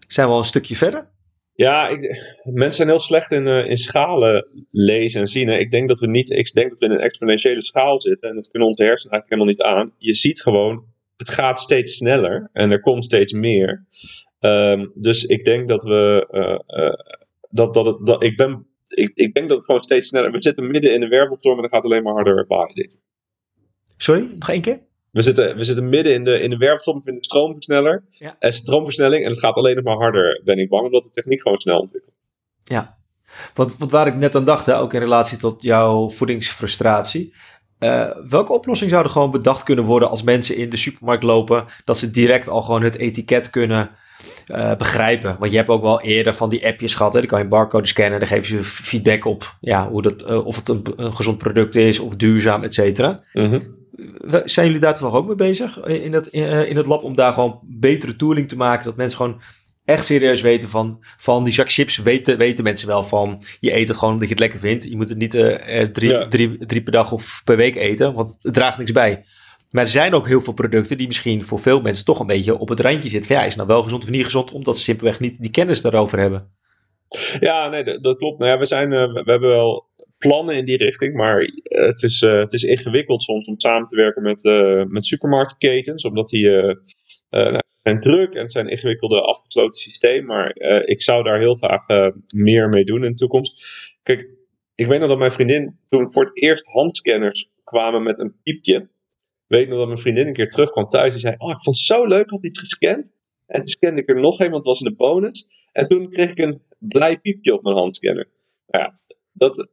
Speaker 1: zijn we al een stukje verder?
Speaker 2: Ja, ik, mensen zijn heel slecht in, uh, in schalen lezen en zien. Hè. Ik denk dat we niet, ik denk dat we in een exponentiële schaal zitten. En dat kunnen onze hersenen eigenlijk helemaal niet aan. Je ziet gewoon, het gaat steeds sneller en er komt steeds meer. Um, dus ik denk dat we. Uh, uh, dat, dat, het, dat, ik, ben, ik, ik denk dat het gewoon steeds sneller. We zitten midden in een wervelstorm en dat gaat alleen maar harder waaien.
Speaker 1: Sorry, nog één keer?
Speaker 2: We zitten, we zitten midden in de, in de wervelstorm in de stroomversneller. Ja. En stroomversnelling. En het gaat alleen nog maar harder, ben ik bang, omdat de techniek gewoon snel ontwikkelt.
Speaker 1: Ja, want, want waar ik net aan dacht, hè, ook in relatie tot jouw voedingsfrustratie. Uh, welke oplossing zou er gewoon bedacht kunnen worden als mensen in de supermarkt lopen, dat ze direct al gewoon het etiket kunnen uh, begrijpen? Want je hebt ook wel eerder van die appjes gehad, hè? dan kan je een barcode scannen, dan geven ze feedback op ja, hoe dat, uh, of het een, een, gezond product is of duurzaam, et cetera. -hmm. Zijn jullie daar toch ook mee bezig in het, in het lab om daar gewoon betere tooling te maken, dat mensen gewoon echt serieus weten van, van die zak chips, weten, weten mensen wel van, je eet het gewoon omdat je het lekker vindt. Je moet het niet uh, drie, ja. drie, drie per dag of per week eten, want het draagt niks bij. Maar er zijn ook heel veel producten die misschien voor veel mensen toch een beetje op het randje zitten. Van ja, is nou wel gezond of niet gezond, omdat ze simpelweg niet die kennis daarover hebben.
Speaker 2: Ja, nee, dat, dat klopt. Nou ja, we, zijn, uh, we hebben wel plannen in die richting, maar het, is, uh, het is ingewikkeld soms om samen te werken met, met supermarktketens, omdat die nou, zijn druk en het zijn ingewikkelde afgesloten systeem, maar ik zou daar heel graag meer mee doen in de toekomst. Kijk, ik weet nog dat mijn vriendin toen voor het eerst handscanners kwamen met een piepje weet nog dat mijn vriendin een keer terugkwam thuis en zei: Oh, ik vond het zo leuk, had iets gescand. En toen scande ik er nog een, want was in de bonus. En toen kreeg ik een blij piepje op mijn handscanner. Nou ja, dat,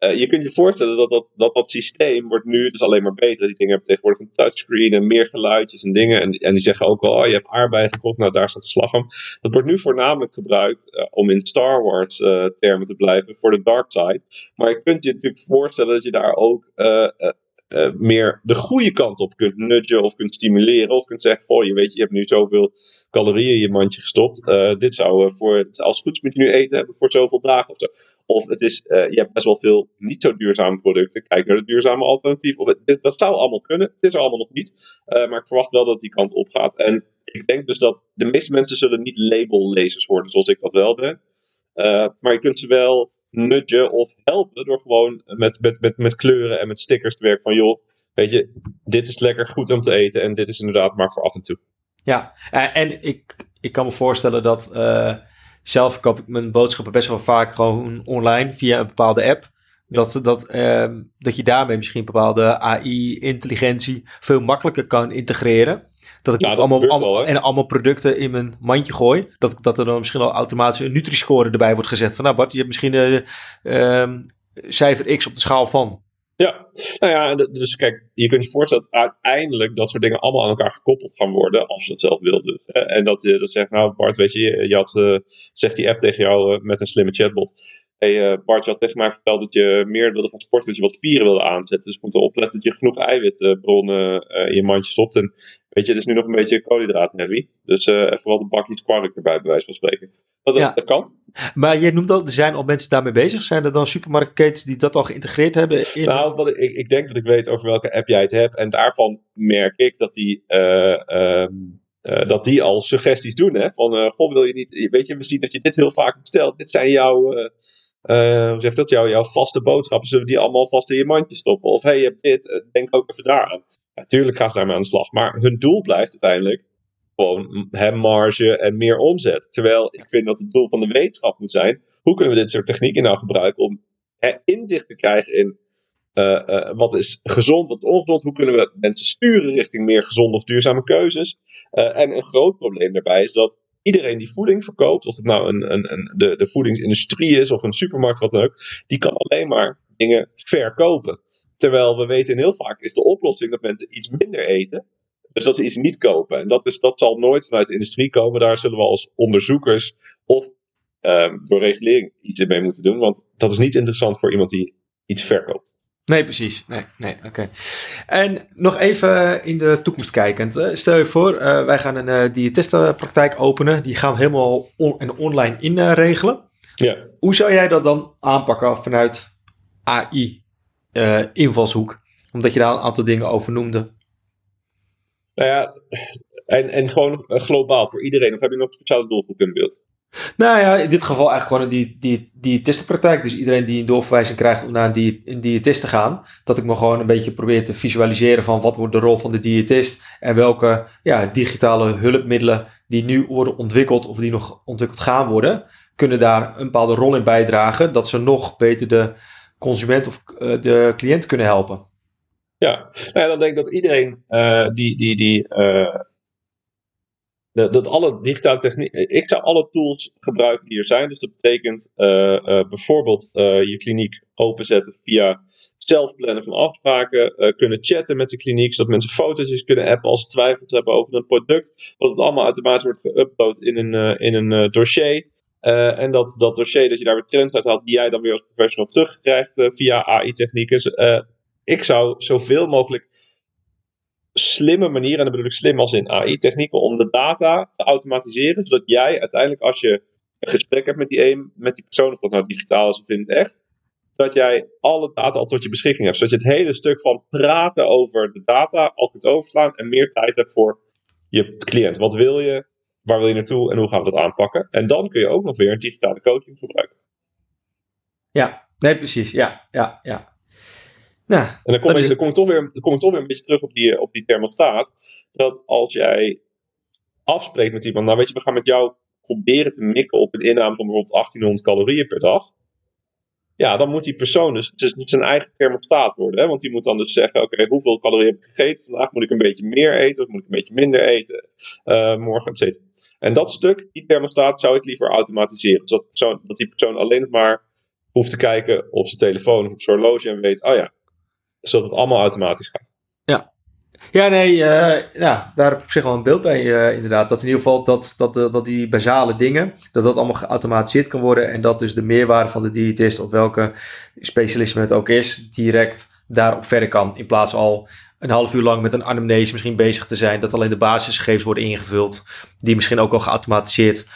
Speaker 2: uh, je kunt je voorstellen dat dat, dat dat systeem wordt nu dus alleen maar beter. Die dingen hebben tegenwoordig een touchscreen en meer geluidjes en dingen. En, en die zeggen ook wel, oh, je hebt aardbei gekocht, nou daar staat de slag om. Dat wordt nu voornamelijk gebruikt uh, om in Star Wars uh, termen te blijven voor de dark side. Maar je kunt je natuurlijk voorstellen dat je daar ook uh, meer de goede kant op kunt nudgen of kunt stimuleren. Of kunt zeggen, goh, je weet, je hebt nu zoveel calorieën in je mandje gestopt. Uh, dit zou voor, als het goed is moet je nu eten hebben voor zoveel dagen of zo. Of het is, je hebt best wel veel niet zo duurzame producten. Kijk naar de duurzame alternatief. Of het, dat zou allemaal kunnen. Het is er allemaal nog niet. maar ik verwacht wel dat die kant op gaat. En ik denk dus dat de meeste mensen zullen niet labellezers worden zoals ik dat wel ben. maar je kunt ze wel nudgen of helpen door gewoon met, met, met, met kleuren en met stickers te werken van joh, weet je, dit is lekker goed om te eten en dit is inderdaad maar voor af en toe.
Speaker 1: Ja, en ik, ik kan me voorstellen dat uh, zelf koop ik mijn boodschappen best wel vaak gewoon online via een bepaalde app. Dat, dat, uh, dat je daarmee misschien bepaalde AI-intelligentie veel makkelijker kan integreren. Dat ik ja, dat allemaal, allemaal en allemaal producten in mijn mandje gooi. Dat, dat er dan misschien al automatisch een Nutri-score erbij wordt gezet. Van nou Bart, je hebt misschien uh, cijfer X op de schaal van.
Speaker 2: Ja, nou ja, dus kijk, je kunt je voorstellen dat uiteindelijk dat soort dingen allemaal aan elkaar gekoppeld gaan worden, als je dat zelf wil. Dus, En dat dat zegt, nou Bart, weet je, je had, uh, zegt die app tegen jou uh, met een slimme chatbot, hey, uh, Bart, je had tegen mij verteld dat je meer wilde gaan sporten, dat je wat spieren wilde aanzetten. Dus je moet opletten dat je genoeg eiwitbronnen uh, in je mandje stopt. En weet je, het is nu nog een beetje koolhydraat heavy. Dus uh, even wat een bakje kwark erbij, bij wijze van spreken. Dat, ja. dat kan.
Speaker 1: Maar jij noemt al, er zijn al mensen daarmee bezig. Zijn er dan supermarktketens die dat al geïntegreerd hebben?
Speaker 2: In... Nou, wat ik, ik denk dat ik weet over welke app jij het hebt. En daarvan merk ik dat die... Um, uh, dat die al suggesties doen. Hè? Van, uh, goh, wil je niet, weet je, we zien dat je dit heel vaak bestelt. Dit zijn jouw, uh, hoe zeg dat, jouw, jouw vaste boodschappen. Zullen we die allemaal vast in je mandje stoppen? Of hey, je hebt dit, denk ook even daar aan. Natuurlijk gaan ze daarmee aan de slag. Maar hun doel blijft uiteindelijk gewoon hè, marge en meer omzet. Terwijl ik vind dat het doel van de wetenschap moet zijn. Hoe kunnen we dit soort technieken nou gebruiken om hè, inzicht te krijgen in uh, wat is gezond, wat ongezond? Hoe kunnen we mensen sturen richting meer gezonde of duurzame keuzes? En een groot probleem daarbij is dat iedereen die voeding verkoopt, of het nou een, een, een, de, de voedingsindustrie is of een supermarkt, wat dan ook, die kan alleen maar dingen verkopen. Terwijl we weten heel vaak is de oplossing dat mensen iets minder eten. Dus dat ze iets niet kopen. En dat, is, dat zal nooit vanuit de industrie komen. Daar zullen we als onderzoekers of um, door regulering iets mee moeten doen. Want dat is niet interessant voor iemand die iets verkoopt.
Speaker 1: Nee, precies. Nee, nee, oké. En nog even in de toekomst kijkend. Stel je voor, uh, wij gaan een uh, diëtistenpraktijk openen. Die gaan we helemaal on en online inregelen. Uh,
Speaker 2: ja.
Speaker 1: Hoe zou jij dat dan aanpakken vanuit AI uh, invalshoek? Omdat je daar een aantal dingen over noemde.
Speaker 2: Nou ja, en, en gewoon globaal voor iedereen. Of heb je nog een speciale doelgroep in beeld?
Speaker 1: Nou ja, in dit geval eigenlijk gewoon een die, diëtistenpraktijk. Dus iedereen die een doorverwijzing krijgt om naar een, die, diëtist te gaan. Dat ik me gewoon een beetje probeer te visualiseren van wat wordt de rol van de diëtist. En welke ja, digitale hulpmiddelen die nu worden ontwikkeld of die nog ontwikkeld gaan worden. Kunnen daar een bepaalde rol in bijdragen. Dat ze nog beter de consument of uh, de cliënt kunnen helpen.
Speaker 2: Ja, nou ja dan denk ik dat iedereen uh, die, die, die uh dat alle digitale techniek. Ik zou alle tools gebruiken die er zijn. Dus dat betekent uh, uh, bijvoorbeeld uh, je kliniek openzetten via zelfplannen van afspraken. kunnen chatten met de kliniek, zodat mensen foto's kunnen appen als ze twijfels hebben over een product. Dat het allemaal automatisch wordt geüpload in een, in een dossier. en dat, dat dossier, dat je daar weer trends uit haalt, die jij dan weer als professional terugkrijgt via AI-technieken. ik zou zoveel mogelijk slimme manieren, en dan bedoel ik slim als in AI-technieken, om de data te automatiseren, zodat jij uiteindelijk als je een gesprek hebt met die, een, met die persoon, of dat nou digitaal is of in het echt, dat jij alle data al tot je beschikking hebt. Zodat je het hele stuk van praten over de data al kunt overslaan en meer tijd hebt voor je cliënt. Wat wil je? Waar wil je naartoe en hoe gaan we dat aanpakken? En dan kun je ook nog weer een digitale coaching gebruiken.
Speaker 1: Ja, nee, precies. Ja, ja, ja.
Speaker 2: Ja, en dan kom, je, dan, kom ik toch weer, dan kom ik toch weer een beetje terug op die, op die thermostaat. Dat als jij afspreekt met iemand, nou weet je, we gaan met jou proberen te mikken op een inname van bijvoorbeeld 1800 calorieën per dag. Ja, dan moet die persoon dus, het is niet zijn eigen thermostaat worden. Hè? Want die moet dan dus zeggen, oké, hoeveel calorieën heb ik gegeten vandaag? Moet ik een beetje meer eten of moet ik een beetje minder eten? Uh, morgen, et cetera. En dat stuk, die thermostaat, zou ik liever automatiseren. Zodat dat die persoon alleen maar hoeft te kijken op zijn telefoon of op zijn horloge en weet, oh ja, zodat het allemaal automatisch gaat.
Speaker 1: Ja, ja, nee, uh, ja, daar heb ik op zich wel een beeld bij, uh, inderdaad. Dat in ieder geval dat, dat, dat die basale dingen, dat dat allemaal geautomatiseerd kan worden. En dat dus de meerwaarde van de diëtist, of welke specialisme het ook is, direct daarop verder kan. In plaats van al een half uur lang met een anamnese misschien bezig te zijn. Dat alleen de basisgegevens worden ingevuld, die misschien ook al geautomatiseerd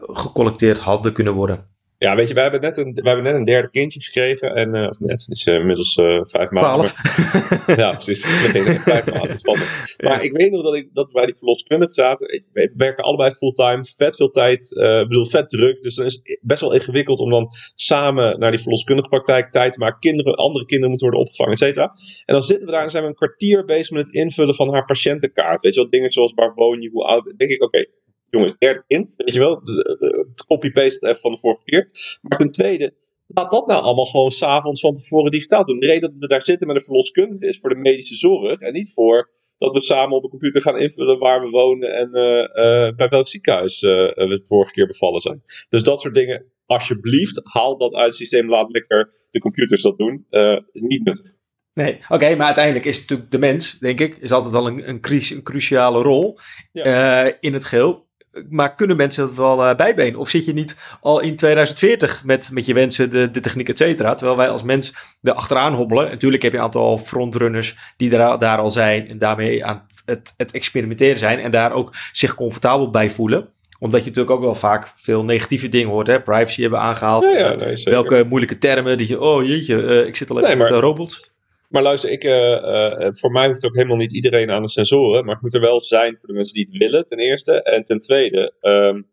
Speaker 1: gecollecteerd hadden kunnen worden.
Speaker 2: Ja, weet je, wij hebben net een, wij hebben net een derde kindje gekregen. En, uh, of net, is uh, inmiddels uh, vijf maanden.
Speaker 1: Twaalf.
Speaker 2: ja, precies. vijf maanden. Maar ik weet nog dat, ik, dat we bij die verloskundige zaten. We werken allebei fulltime, vet veel tijd. Ik bedoel, vet druk. Dus dan is het best wel ingewikkeld om dan samen naar die verloskundige praktijk tijd te maken. Kinderen, andere kinderen moeten worden opgevangen, et cetera. En dan zitten we daar en zijn we een kwartier bezig met het invullen van haar patiëntenkaart. Weet je wel, dingen zoals waar woon je, hoe oud. Denk ik, oké, jongens, derde kind, weet je wel. Eh, copy-paste even van de vorige keer. Maar ten tweede, laat dat nou allemaal gewoon s'avonds van tevoren digitaal doen. De reden dat we daar zitten met een verloskundige is voor de medische zorg en niet voor dat we samen op de computer gaan invullen waar we wonen en uh, uh, bij welk ziekenhuis we de vorige keer bevallen zijn. Dus dat soort dingen, alsjeblieft, haal dat uit het systeem. Laat lekker de computers dat doen. niet nuttig.
Speaker 1: Nee, oké, maar uiteindelijk is natuurlijk de mens, denk ik, is altijd al een, een, cru een cruciale rol ja. in het geheel maar kunnen mensen het wel uh, bijbenen? Of zit je niet al in 2040 met, met je wensen, de, de techniek, et cetera? Terwijl wij als mens er achteraan hobbelen. Natuurlijk heb je een aantal frontrunners die daar, daar al zijn en daarmee aan het, het experimenteren zijn en daar ook zich comfortabel bij voelen omdat je natuurlijk ook wel vaak veel negatieve dingen hoort. Hè? Privacy hebben aangehaald. Ja, nee, welke moeilijke termen. Die je, oh jeetje, uh, ik zit alleen nee, met de robots.
Speaker 2: Maar luister, ik, uh, uh, voor mij hoeft ook helemaal niet iedereen aan de sensoren. Maar het moet er wel zijn voor de mensen die het willen, ten eerste. En ten tweede, um,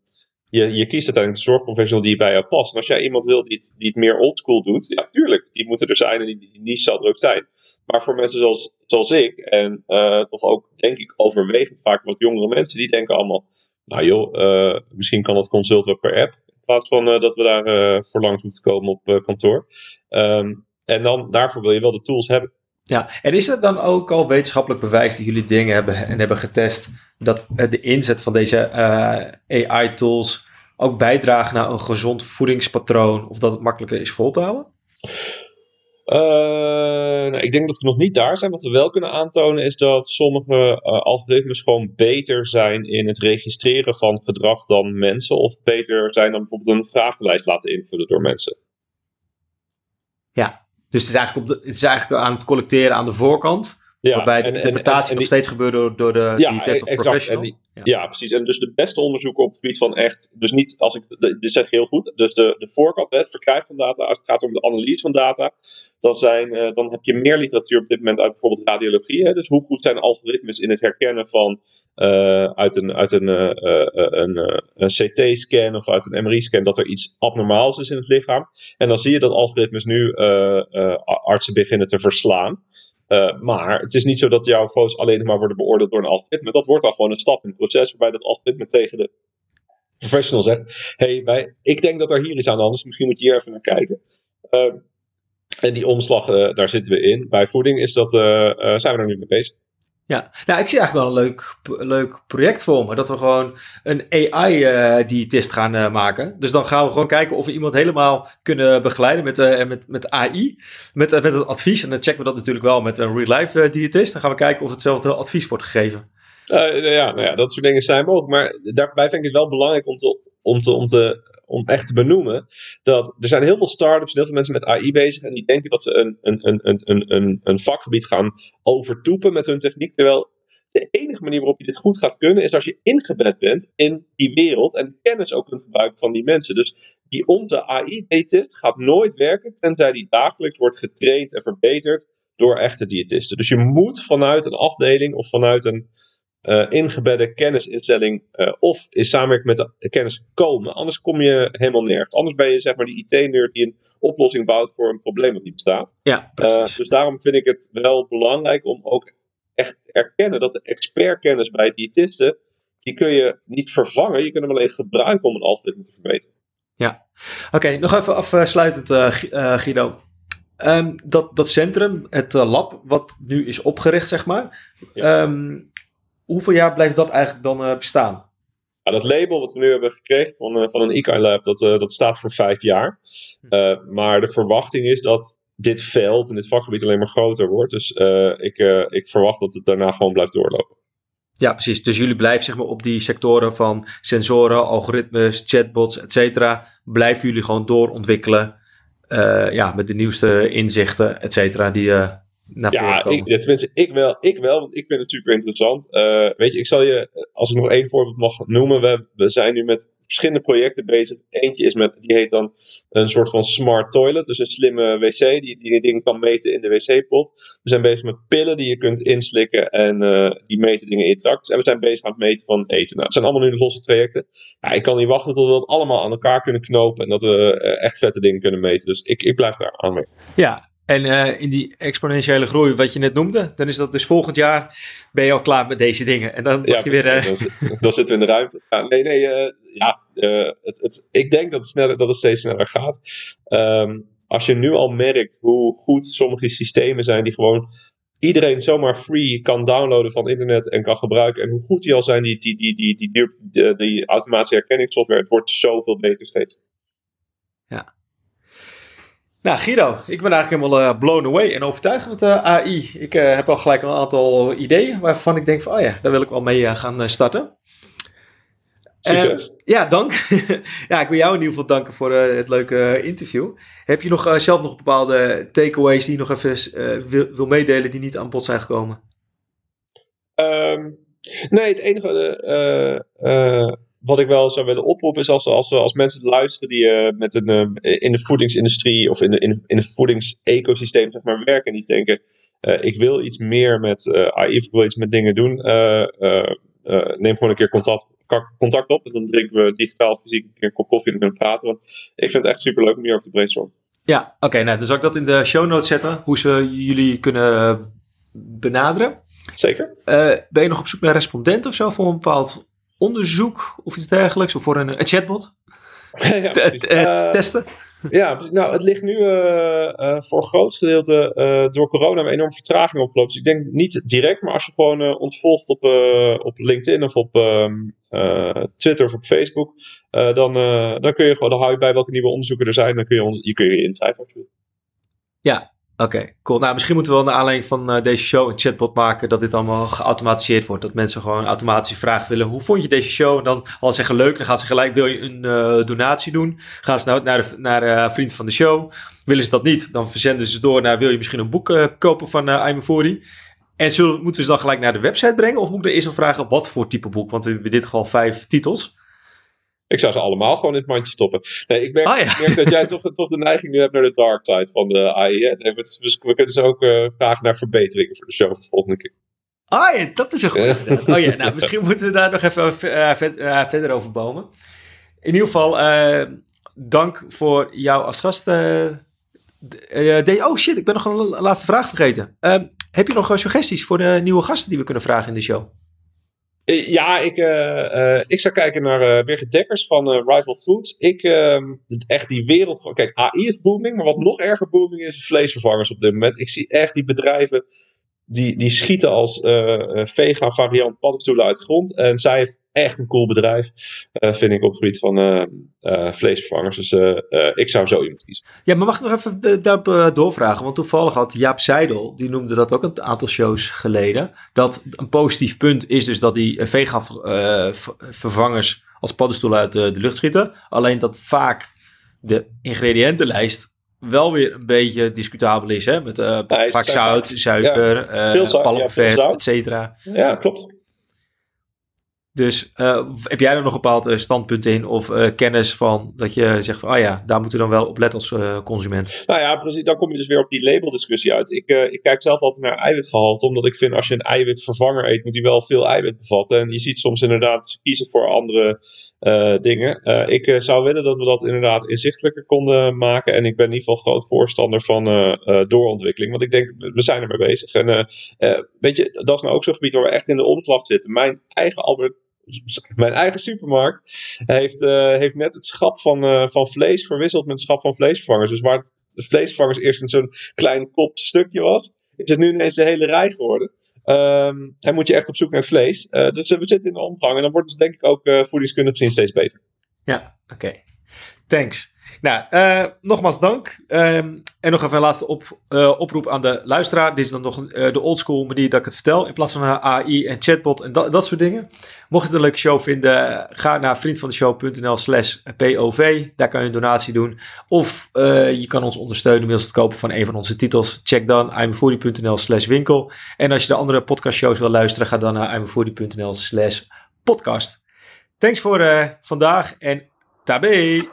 Speaker 2: je, je kiest uiteindelijk de zorgprofessional die bij jou past. En als jij iemand wil die het, die het meer oldschool doet, ja, tuurlijk, die moeten er zijn en die, die niche zal er ook zijn. Maar voor mensen zoals, zoals ik, en toch ook, denk ik, overwegend vaak wat jongere mensen, die denken allemaal, nou joh, misschien kan dat consult wel per app. In plaats van dat we daar voor lang hoeven komen op kantoor. Um, en dan, daarvoor wil je wel de tools hebben.
Speaker 1: Ja, en is er dan ook al wetenschappelijk bewijs dat jullie dingen hebben en hebben getest dat de inzet van deze uh, eh, AI-tools ook bijdragen naar een gezond voedingspatroon of dat het makkelijker is vol te houden?
Speaker 2: Uh, nou, ik denk dat we nog niet daar zijn. Wat we wel kunnen aantonen is dat sommige uh, algoritmes gewoon beter zijn in het registreren van gedrag dan mensen. Of beter zijn dan bijvoorbeeld een vragenlijst laten invullen door mensen.
Speaker 1: Ja, dus het is eigenlijk, op de, het is eigenlijk aan het collecteren aan de voorkant. Ja, waarbij de interpretatie nog steeds gebeurt door, door de
Speaker 2: ja, die test exact, professional. Die, ja. precies. En dus de beste onderzoeken op het gebied van echt, dus niet als ik, dit zeg heel goed, dus de, de voorkant, het verkrijgen van data, als het gaat om de analyse van data, dan, zijn, uh, dan heb je meer literatuur op dit moment uit bijvoorbeeld radiologie. Hè? Dus hoe goed zijn algoritmes in het herkennen van uh, uit een, uit een, uh, een, een CT-scan of uit een MRI-scan dat er iets abnormaals is in het lichaam. En dan zie je dat algoritmes nu artsen beginnen te verslaan. Uh, maar het is niet zo dat jouw foto's alleen maar worden beoordeeld door een algoritme. Dat wordt dan gewoon een stap in het proces waarbij dat algoritme tegen de professional zegt: hey, ik denk dat er hier iets aan de hand is, misschien moet je hier even naar kijken. Uh, en die omslag, uh, daar zitten we in. Bij voeding is dat, zijn we er nu mee bezig.
Speaker 1: Ja, nou, ik zie eigenlijk wel een leuk, leuk project voor me. Dat we gewoon een AI-diëtist uh, gaan uh, maken. Dus dan gaan we gewoon kijken of we iemand helemaal kunnen begeleiden met, uh, met, met AI. Met, met het advies. En dan checken we dat natuurlijk wel met een real-life diëtist. Dan gaan we kijken of hetzelfde advies wordt gegeven.
Speaker 2: ja, nou ja, dat soort dingen zijn mogelijk. Maar daarbij vind ik het wel belangrijk om te, om te, om te om echt te benoemen, dat er zijn heel veel startups heel veel mensen met AI bezig en die denken dat ze een, een, een, een, een, een vakgebied gaan overtoepen met hun techniek, terwijl de enige manier waarop je dit goed gaat kunnen is als je ingebed bent in die wereld en kennis ook kunt gebruiken van die mensen. Dus die onte AI-diëtist gaat nooit werken tenzij die dagelijks wordt getraind en verbeterd door echte diëtisten. Dus je moet vanuit een afdeling of vanuit een, uh, ingebedde kennisinstelling uh, of in samenwerking met de kennis komen. Anders kom je helemaal nergens. Anders ben je zeg maar die IT-nerd die een oplossing bouwt voor een probleem dat niet bestaat.
Speaker 1: Ja, precies.
Speaker 2: Uh, dus daarom vind ik het wel belangrijk om ook echt te erkennen dat de expertkennis bij diëtisten, die kun je niet vervangen. Je kunt hem alleen gebruiken om een algoritme te verbeteren.
Speaker 1: Ja, oké. nog even afsluitend Guido. Um, dat, dat centrum, het lab, wat nu is opgericht, zeg maar. Ja. Um, hoeveel jaar blijft dat eigenlijk dan uh, bestaan?
Speaker 2: Ja, dat label wat we nu hebben gekregen van, uh, van een ICAI Lab, dat, uh, dat staat voor vijf jaar. Hm. maar de verwachting is dat dit veld en dit vakgebied alleen maar groter wordt. Dus ik, ik verwacht dat het daarna gewoon blijft doorlopen.
Speaker 1: Ja, precies. Dus jullie blijven zeg maar, op die sectoren van sensoren, algoritmes, chatbots, et cetera, blijven jullie gewoon doorontwikkelen. ja, met de nieuwste inzichten, et cetera, die,
Speaker 2: ja, ik, tenminste, ik wel, ik wel, want ik vind het super interessant. Uh, weet je, ik zal je, als ik nog één voorbeeld mag noemen, we, we zijn nu met verschillende projecten bezig. Eentje is met, die heet dan een soort van smart toilet, dus een slimme wc die, die dingen kan meten in de wc-pot. We zijn bezig met pillen die je kunt inslikken en uh, die meten dingen in je tracts. En we zijn bezig aan het meten van eten. Nou, het zijn allemaal nu de losse trajecten. Ja, ik kan niet wachten tot we dat allemaal aan elkaar kunnen knopen en dat we uh, echt vette dingen kunnen meten. Dus ik, ik blijf daar aan mee.
Speaker 1: Ja, en eh, in die exponentiële groei, wat je net noemde, dan is dat dus volgend jaar ben je al klaar met deze dingen. En dan ja, moet je weer. Eh,
Speaker 2: dan, zitten we in de ruimte. Ja, nee, nee. Eh, ja, het, het, ik denk dat het, sneller, dat het steeds sneller gaat. Ehm, als je nu al merkt hoe goed sommige systemen zijn die gewoon iedereen zomaar free kan downloaden van internet en kan gebruiken. En hoe goed die al zijn, die, die, die, die, die, die, die automatische herkenningssoftware. Het wordt zoveel beter steeds.
Speaker 1: Ja, nou, Guido, ik ben eigenlijk helemaal uh, blown away en overtuigd met uh, AI. Ik uh, heb al gelijk een aantal ideeën waarvan ik denk van, oh ja, daar wil ik wel mee gaan starten.
Speaker 2: Succes.
Speaker 1: ja, dank. ja, ik wil jou in ieder geval danken voor het leuke interview. Heb je nog zelf nog bepaalde takeaways die je nog even wil, wil meedelen die niet aan bod zijn gekomen?
Speaker 2: Um, nee, het enige wat ik wel zou willen oproepen is als, als, als mensen luisteren die uh, met een, uh, in de voedingsindustrie of in, de, in, in het voedingsecosysteem zeg maar, werken. En die denken, uh, ik wil iets meer met AI, ik wil iets met dingen doen. neem gewoon een keer contact, contact op en dan drinken we digitaal, fysiek een keer een kop koffie en kunnen praten. Want ik vind het echt super leuk om hierover te brainstormen.
Speaker 1: Ja, oké. nou, dan zal ik dat in de show notes zetten, hoe ze jullie kunnen benaderen.
Speaker 2: Zeker.
Speaker 1: ben je nog op zoek naar respondenten of zo voor een bepaald onderzoek of iets dergelijks? Of voor een, een chatbot? ja, uh, testen?
Speaker 2: Ja, nou, het ligt nu uh, uh, voor groot gedeelte door corona een enorme vertraging opgelopen. Dus ik denk niet direct, maar als je gewoon ontvolgt op, op LinkedIn of op ehm, Twitter of op Facebook, dan, dan kun je gewoon, dan hou je bij welke nieuwe onderzoeken er zijn, dan kun je je, kun je inschrijven.
Speaker 1: Ja, Oké, cool. Nou, misschien moeten we wel naar aanleiding van uh, deze show een chatbot maken dat dit allemaal geautomatiseerd wordt. Dat mensen gewoon automatisch vragen willen, hoe vond je deze show? En dan al zeggen leuk, dan gaan ze gelijk, wil je een uh, donatie doen? Gaan ze nou naar, de, naar uh, vriend van de show. Willen ze dat niet, dan verzenden ze door naar, wil je misschien een boek kopen van uh, Aimofori? En zullen, moeten we ze dan gelijk naar de website brengen? Of moet ik er eerst wel vragen, wat voor type boek? Want we hebben dit gewoon vijf titels.
Speaker 2: Ik zou ze allemaal gewoon in het mandje stoppen. Nee, ik merk, merk dat jij toch, toch de neiging nu hebt naar de dark side van de AI. Nee, dus we kunnen ze ook uh, vragen naar verbeteringen voor de show voor de volgende keer.
Speaker 1: Ah ja, dat is een goed. oh ja, nou misschien moeten we daar nog even uh, uh, verder over bomen. In ieder geval, dank voor jou als gast. oh shit, ik ben nog een laatste vraag vergeten. Ehm, heb je nog suggesties voor de nieuwe gasten die we kunnen vragen in de show?
Speaker 2: Eh, ja, ik, uh, uh, ik zou kijken naar Birgit Dekkers van Rival Foods. Ik, ehm, echt die wereld van. Kijk, AI is booming, maar wat nog erger booming is, vleesvervangers op dit moment. Ik zie echt die bedrijven die, die schieten als vega variant paddenstoelen uit de grond. En zij heeft echt een cool bedrijf, uh, vind ik, op het gebied van uh, vleesvervangers. Dus ik zou zo iemand kiezen.
Speaker 1: Ja, maar mag ik nog even daarop doorvragen? Want toevallig had Jaap Seidel, die noemde dat ook een aantal shows geleden. Dat een positief punt is dus dat die vega vervangers als paddenstoelen uit de, de lucht schieten. Alleen dat vaak de ingrediëntenlijst wel weer een beetje discutabel is. Hè? Met uh, vaak zout, suiker, ja. uh, palmvet, ja, et cetera.
Speaker 2: Ja, klopt.
Speaker 1: Dus uh, heb jij er nog een bepaald uh, standpunt in of uh, kennis van dat je zegt van, ah ja, daar moeten we dan wel op letten als consument?
Speaker 2: Nou ja, precies. Dan kom je dus weer op die labeldiscussie uit. Ik, ik kijk zelf altijd naar eiwitgehalte, omdat ik vind als je een eiwitvervanger eet, moet die wel veel eiwit bevatten. En je ziet soms inderdaad ze kiezen voor andere dingen. ik zou willen dat we dat inderdaad inzichtelijker konden maken. En ik ben in ieder geval groot voorstander van doorontwikkeling, want ik denk, we zijn ermee bezig. En weet je, dat is nou ook zo'n gebied waar we echt in de omslag zitten. Mijn eigen Albert mijn eigen supermarkt heeft, uh, heeft net het schap van, uh, van vlees verwisseld met het schap van vleesvervangers. Dus waar het vleesvervangers eerst in zo'n klein kop stukje was, is het nu ineens de hele rij geworden. Um, en moet je echt op zoek naar vlees. Uh, dus we zitten in de omgang en dan wordt het denk ik ook voedingskundig gezien steeds beter.
Speaker 1: Ja, oké. Thanks. Nou, uh, nogmaals dank. Uh, en nog even een laatste op, uh, oproep aan de luisteraar. Dit is dan nog uh, de oldschool manier dat ik het vertel. In plaats van AI en chatbot en dat, dat soort dingen. Mocht je het een leuke show vinden, ga naar vriendvandeshow.nl slash POV. Daar kan je een donatie doen. Of je kan ons ondersteunen middels het kopen van een van onze titels. Check dan imfoodie.nl slash winkel. En als je de andere podcastshows wil luisteren, ga dan naar imfoodie.nl slash podcast. Thanks voor vandaag en tabé!